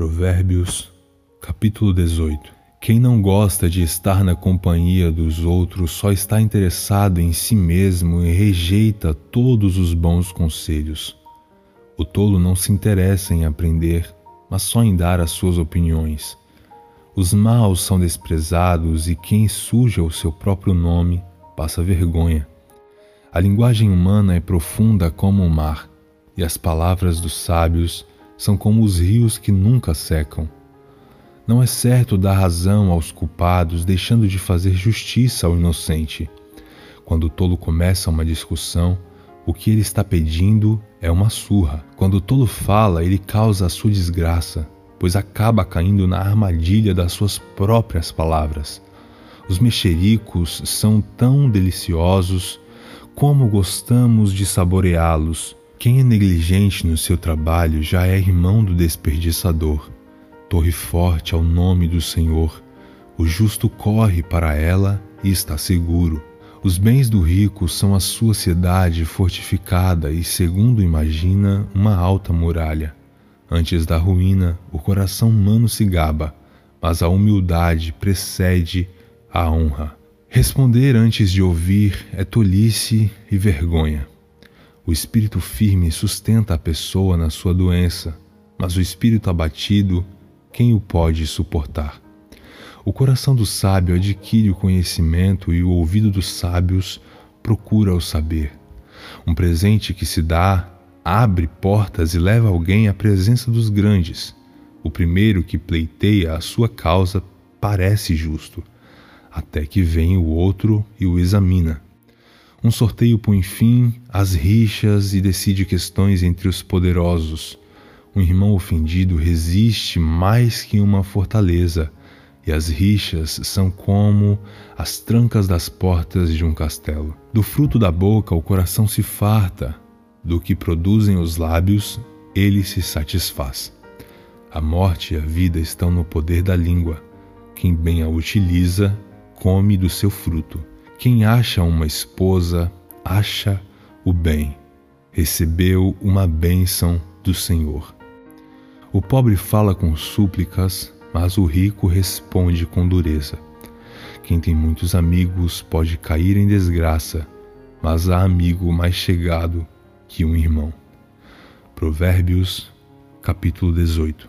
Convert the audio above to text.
Provérbios, capítulo 18. Quem não gosta de estar na companhia dos outros só está interessado em si mesmo e rejeita todos os bons conselhos. O tolo não se interessa em aprender, mas só em dar as suas opiniões. Os maus são desprezados e quem suja o seu próprio nome passa vergonha. A linguagem humana é profunda como o mar, e as palavras dos sábios são como os rios que nunca secam. Não é certo dar razão aos culpados, deixando de fazer justiça ao inocente. Quando o tolo começa uma discussão, o que ele está pedindo é uma surra. Quando o tolo fala, ele causa a sua desgraça, pois acaba caindo na armadilha das suas próprias palavras. Os mexericos são tão deliciosos como gostamos de saboreá-los quem é negligente no seu trabalho já é irmão do desperdiçador. Torre forte ao nome do Senhor. O justo corre para ela e está seguro. Os bens do rico são a sua cidade fortificada e, segundo imagina, uma alta muralha. Antes da ruína, o coração humano se gaba, mas a humildade precede a honra. Responder antes de ouvir é tolice e vergonha. O espírito firme sustenta a pessoa na sua doença, mas o espírito abatido, quem o pode suportar? O coração do sábio adquire o conhecimento e o ouvido dos sábios procura o saber. Um presente que se dá abre portas e leva alguém à presença dos grandes. O primeiro que pleiteia a sua causa parece justo, até que vem o outro e o examina. Um sorteio põe fim às rixas e decide questões entre os poderosos. Um irmão ofendido resiste mais que uma fortaleza, e as rixas são como as trancas das portas de um castelo. Do fruto da boca o coração se farta, do que produzem os lábios ele se satisfaz. A morte e a vida estão no poder da língua. Quem bem a utiliza, come do seu fruto. Quem acha uma esposa, acha o bem, recebeu uma bênção do Senhor. O pobre fala com súplicas, mas o rico responde com dureza. Quem tem muitos amigos pode cair em desgraça, mas há amigo mais chegado que um irmão. Provérbios, capítulo 18.